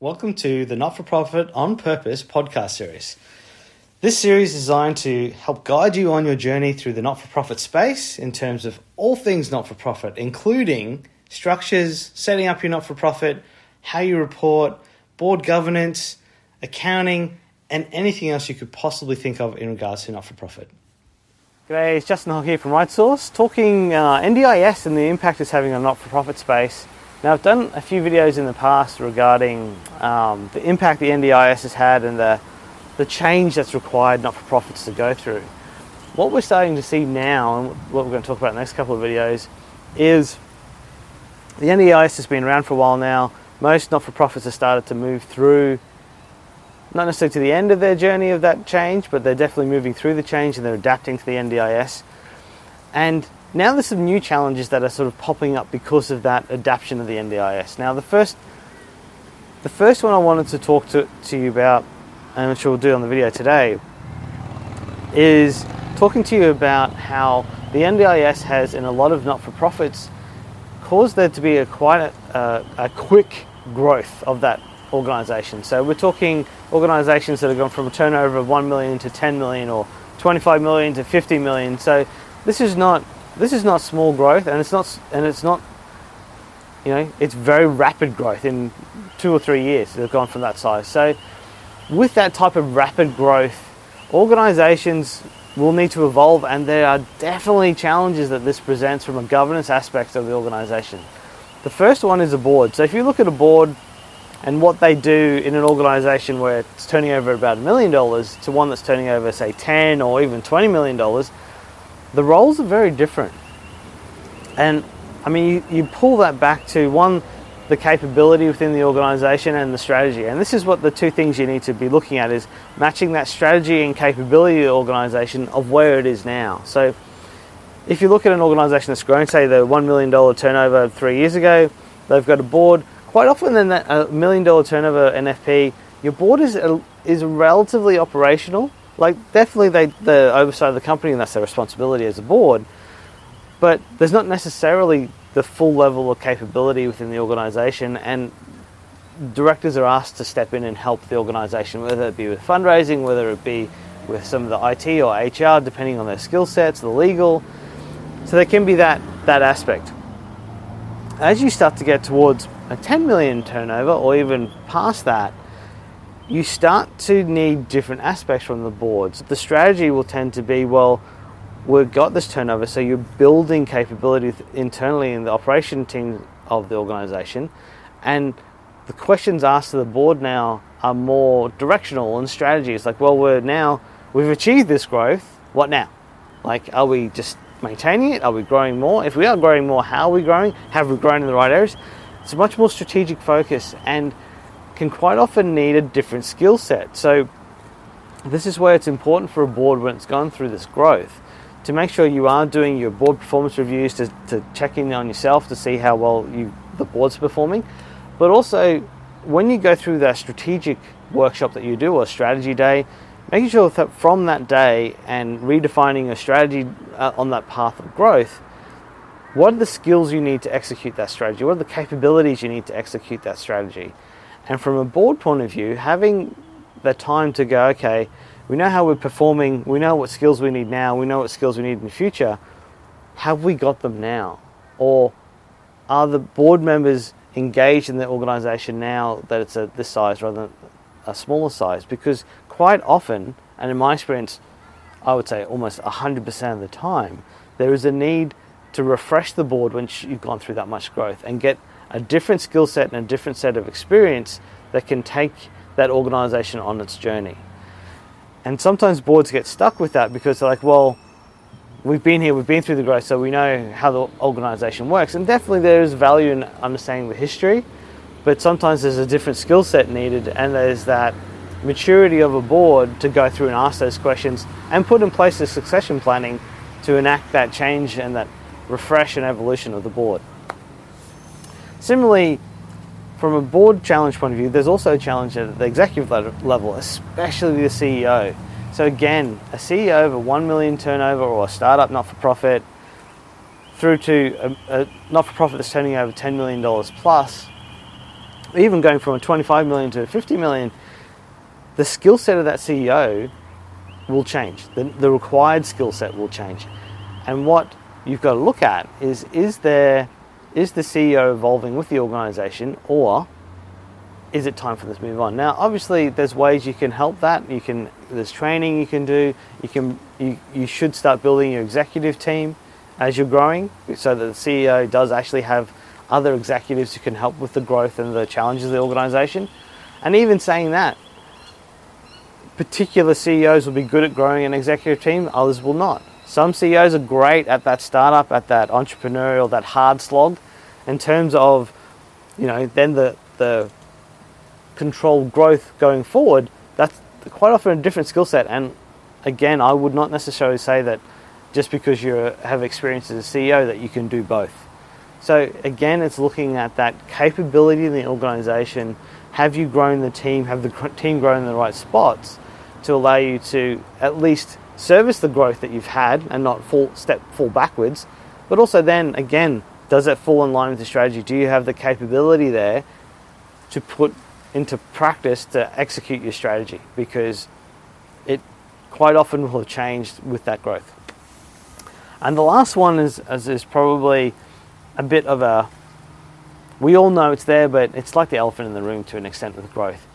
Welcome to the Not for Profit on Purpose podcast series. This series is designed to help guide you on your journey through the not for profit space in terms of all things not for profit, including structures, setting up your not for profit, how you report, board governance, accounting, and anything else you could possibly think of in regards to not for profit. G'day, it's Justin Hogg here from RightSource, talking uh, NDIS and the impact it's having on not for profit space now, I've done a few videos in the past regarding um, the impact the NDIS has had and the, the change that's required not for profits to go through. What we're starting to see now, and what we're going to talk about in the next couple of videos, is the NDIS has been around for a while now. Most not for profits have started to move through, not necessarily to the end of their journey of that change, but they're definitely moving through the change and they're adapting to the NDIS. And now there's some new challenges that are sort of popping up because of that adaptation of the NDIS. Now the first the first one I wanted to talk to, to you about, and which we'll do on the video today, is talking to you about how the NDIS has, in a lot of not-for-profits, caused there to be a quite a, a, a quick growth of that organisation. So we're talking organisations that have gone from a turnover of 1 million to 10 million or 25 million to 50 million. So this is not this is not small growth, and it's not, and it's not, you know, it's very rapid growth in two or three years. They've gone from that size. So, with that type of rapid growth, organisations will need to evolve, and there are definitely challenges that this presents from a governance aspect of the organisation. The first one is a board. So, if you look at a board and what they do in an organisation where it's turning over about a million dollars to one that's turning over, say, 10 or even 20 million dollars, the roles are very different. And I mean, you, you pull that back to one, the capability within the organization and the strategy. And this is what the two things you need to be looking at is matching that strategy and capability of the organization of where it is now. So if you look at an organization that's grown, say the $1 million turnover three years ago, they've got a board. Quite often, then that a million dollar turnover NFP, your board is, is relatively operational like definitely they the oversight of the company and that's their responsibility as a board. But there's not necessarily the full level of capability within the organisation, and directors are asked to step in and help the organisation, whether it be with fundraising, whether it be with some of the IT or HR, depending on their skill sets, the legal. So there can be that that aspect. As you start to get towards a 10 million turnover, or even past that, you start to need different aspects from the boards. The strategy will tend to be well, we've got this turnover, so you're building capability internally in the operation team of the organization, and the questions asked to the board now are more directional and strategy. It's like, well, we're now we've achieved this growth. What now? Like, are we just maintaining it? Are we growing more? If we are growing more, how are we growing? Have we grown in the right areas? It's a much more strategic focus and can quite often need a different skill set. So, this is where it's important for a board when it's gone through this growth to make sure you are doing your board performance reviews to, to check in on yourself to see how well you the board's performing, but also when you go through that strategic workshop that you do or strategy day, making sure that from that day and redefining a strategy uh, on that path of growth, what are the skills you need to execute that strategy? What are the capabilities you need to execute that strategy? And from a board point of view, having the time to go, okay, we know how we're performing, we know what skills we need now, we know what skills we need in the future. Have we got them now? Or are the board members engaged in the organization now that it's at this size rather than a smaller size? Because quite often, and in my experience, I would say almost 100% of the time, there is a need to refresh the board when you've gone through that much growth and get a different skill set and a different set of experience that can take that organization on its journey. And sometimes boards get stuck with that because they're like, well, we've been here, we've been through the growth, so we know how the organization works. And definitely there is value in understanding the history, but sometimes there's a different skill set needed, and there's that maturity of a board to go through and ask those questions and put in place the succession planning to enact that change and that refresh and evolution of the board. Similarly, from a board challenge point of view, there's also a challenge at the executive level, especially the CEO. So again, a CEO of a 1 million turnover or a startup not-for-profit through to a, a not-for-profit that's turning over $10 million plus, even going from a 25 million to 50 million, the skill set of that CEO will change. The, the required skill set will change. And what you've got to look at is is there is the CEO evolving with the organization or is it time for this move on? Now, obviously, there's ways you can help that. You can there's training you can do. You can you, you should start building your executive team as you're growing, so that the CEO does actually have other executives who can help with the growth and the challenges of the organization. And even saying that, particular CEOs will be good at growing an executive team, others will not. Some CEOs are great at that startup, at that entrepreneurial, that hard slog. In terms of, you know, then the the controlled growth going forward, that's quite often a different skill set. And again, I would not necessarily say that just because you have experience as a CEO that you can do both. So again, it's looking at that capability in the organization. Have you grown the team? Have the team grown in the right spots to allow you to at least service the growth that you've had and not fall step fall backwards? But also then again, does that fall in line with the strategy? Do you have the capability there to put into practice to execute your strategy? Because it quite often will have changed with that growth. And the last one is, is, is probably a bit of a we all know it's there, but it's like the elephant in the room to an extent with growth.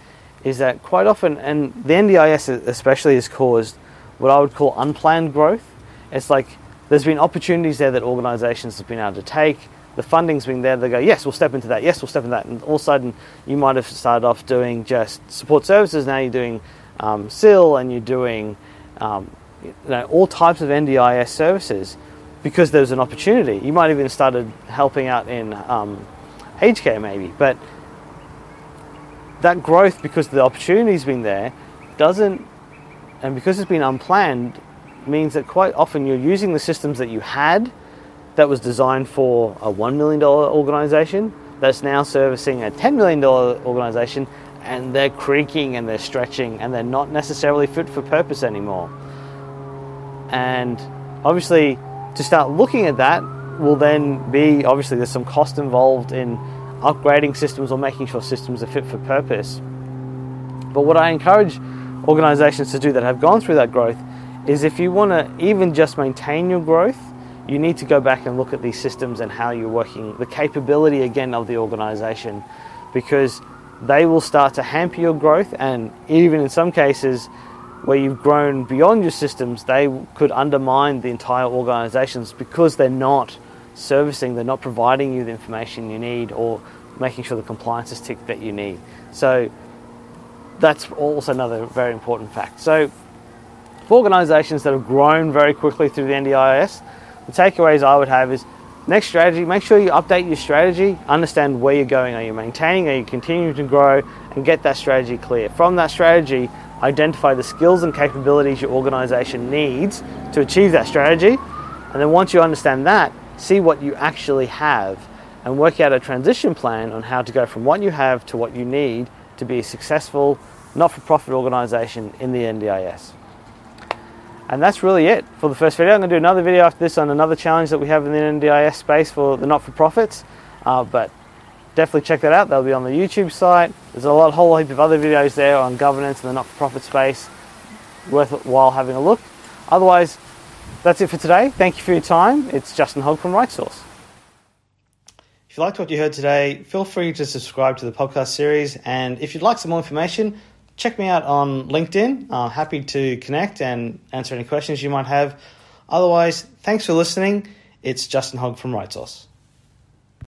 Is that quite often, and the NDIS especially has caused what I would call unplanned growth. It's like there's been opportunities there that organizations have been able to take. The funding's been there. They go, yes, we'll step into that. Yes, we'll step into that. And all of a sudden, you might have started off doing just support services. Now you're doing um, SIL and you're doing um, you know, all types of NDIS services because there's an opportunity. You might even started helping out in um, aged care, maybe, but that growth, because the opportunity's been there, doesn't, and because it's been unplanned, means that quite often you're using the systems that you had that was designed for a $1 million organization that's now servicing a $10 million organization and they're creaking and they're stretching and they're not necessarily fit for purpose anymore. And obviously, to start looking at that will then be obviously there's some cost involved in upgrading systems or making sure systems are fit for purpose. But what I encourage organizations to do that have gone through that growth is if you want to even just maintain your growth, you need to go back and look at these systems and how you're working, the capability again of the organization, because they will start to hamper your growth and even in some cases where you've grown beyond your systems, they could undermine the entire organizations because they're not servicing, they're not providing you the information you need or making sure the compliance is ticked that you need. So that's also another very important fact. So for organizations that have grown very quickly through the NDIS, the takeaways I would have is next strategy, make sure you update your strategy, understand where you're going. Are you maintaining? Are you continuing to grow? And get that strategy clear. From that strategy, identify the skills and capabilities your organization needs to achieve that strategy. And then once you understand that, see what you actually have and work out a transition plan on how to go from what you have to what you need to be a successful not for profit organization in the NDIS. And that's really it for the first video. I'm going to do another video after this on another challenge that we have in the NDIS space for the not for profits. Uh, but definitely check that out. They'll be on the YouTube site. There's a lot, whole heap of other videos there on governance in the not-for-profit space. Worthwhile having a look. Otherwise, that's it for today. Thank you for your time. It's Justin Hogg from RightSource. If you liked what you heard today, feel free to subscribe to the podcast series. And if you'd like some more information, check me out on LinkedIn. I'm happy to connect and answer any questions you might have. Otherwise, thanks for listening. It's Justin Hogg from RightSource.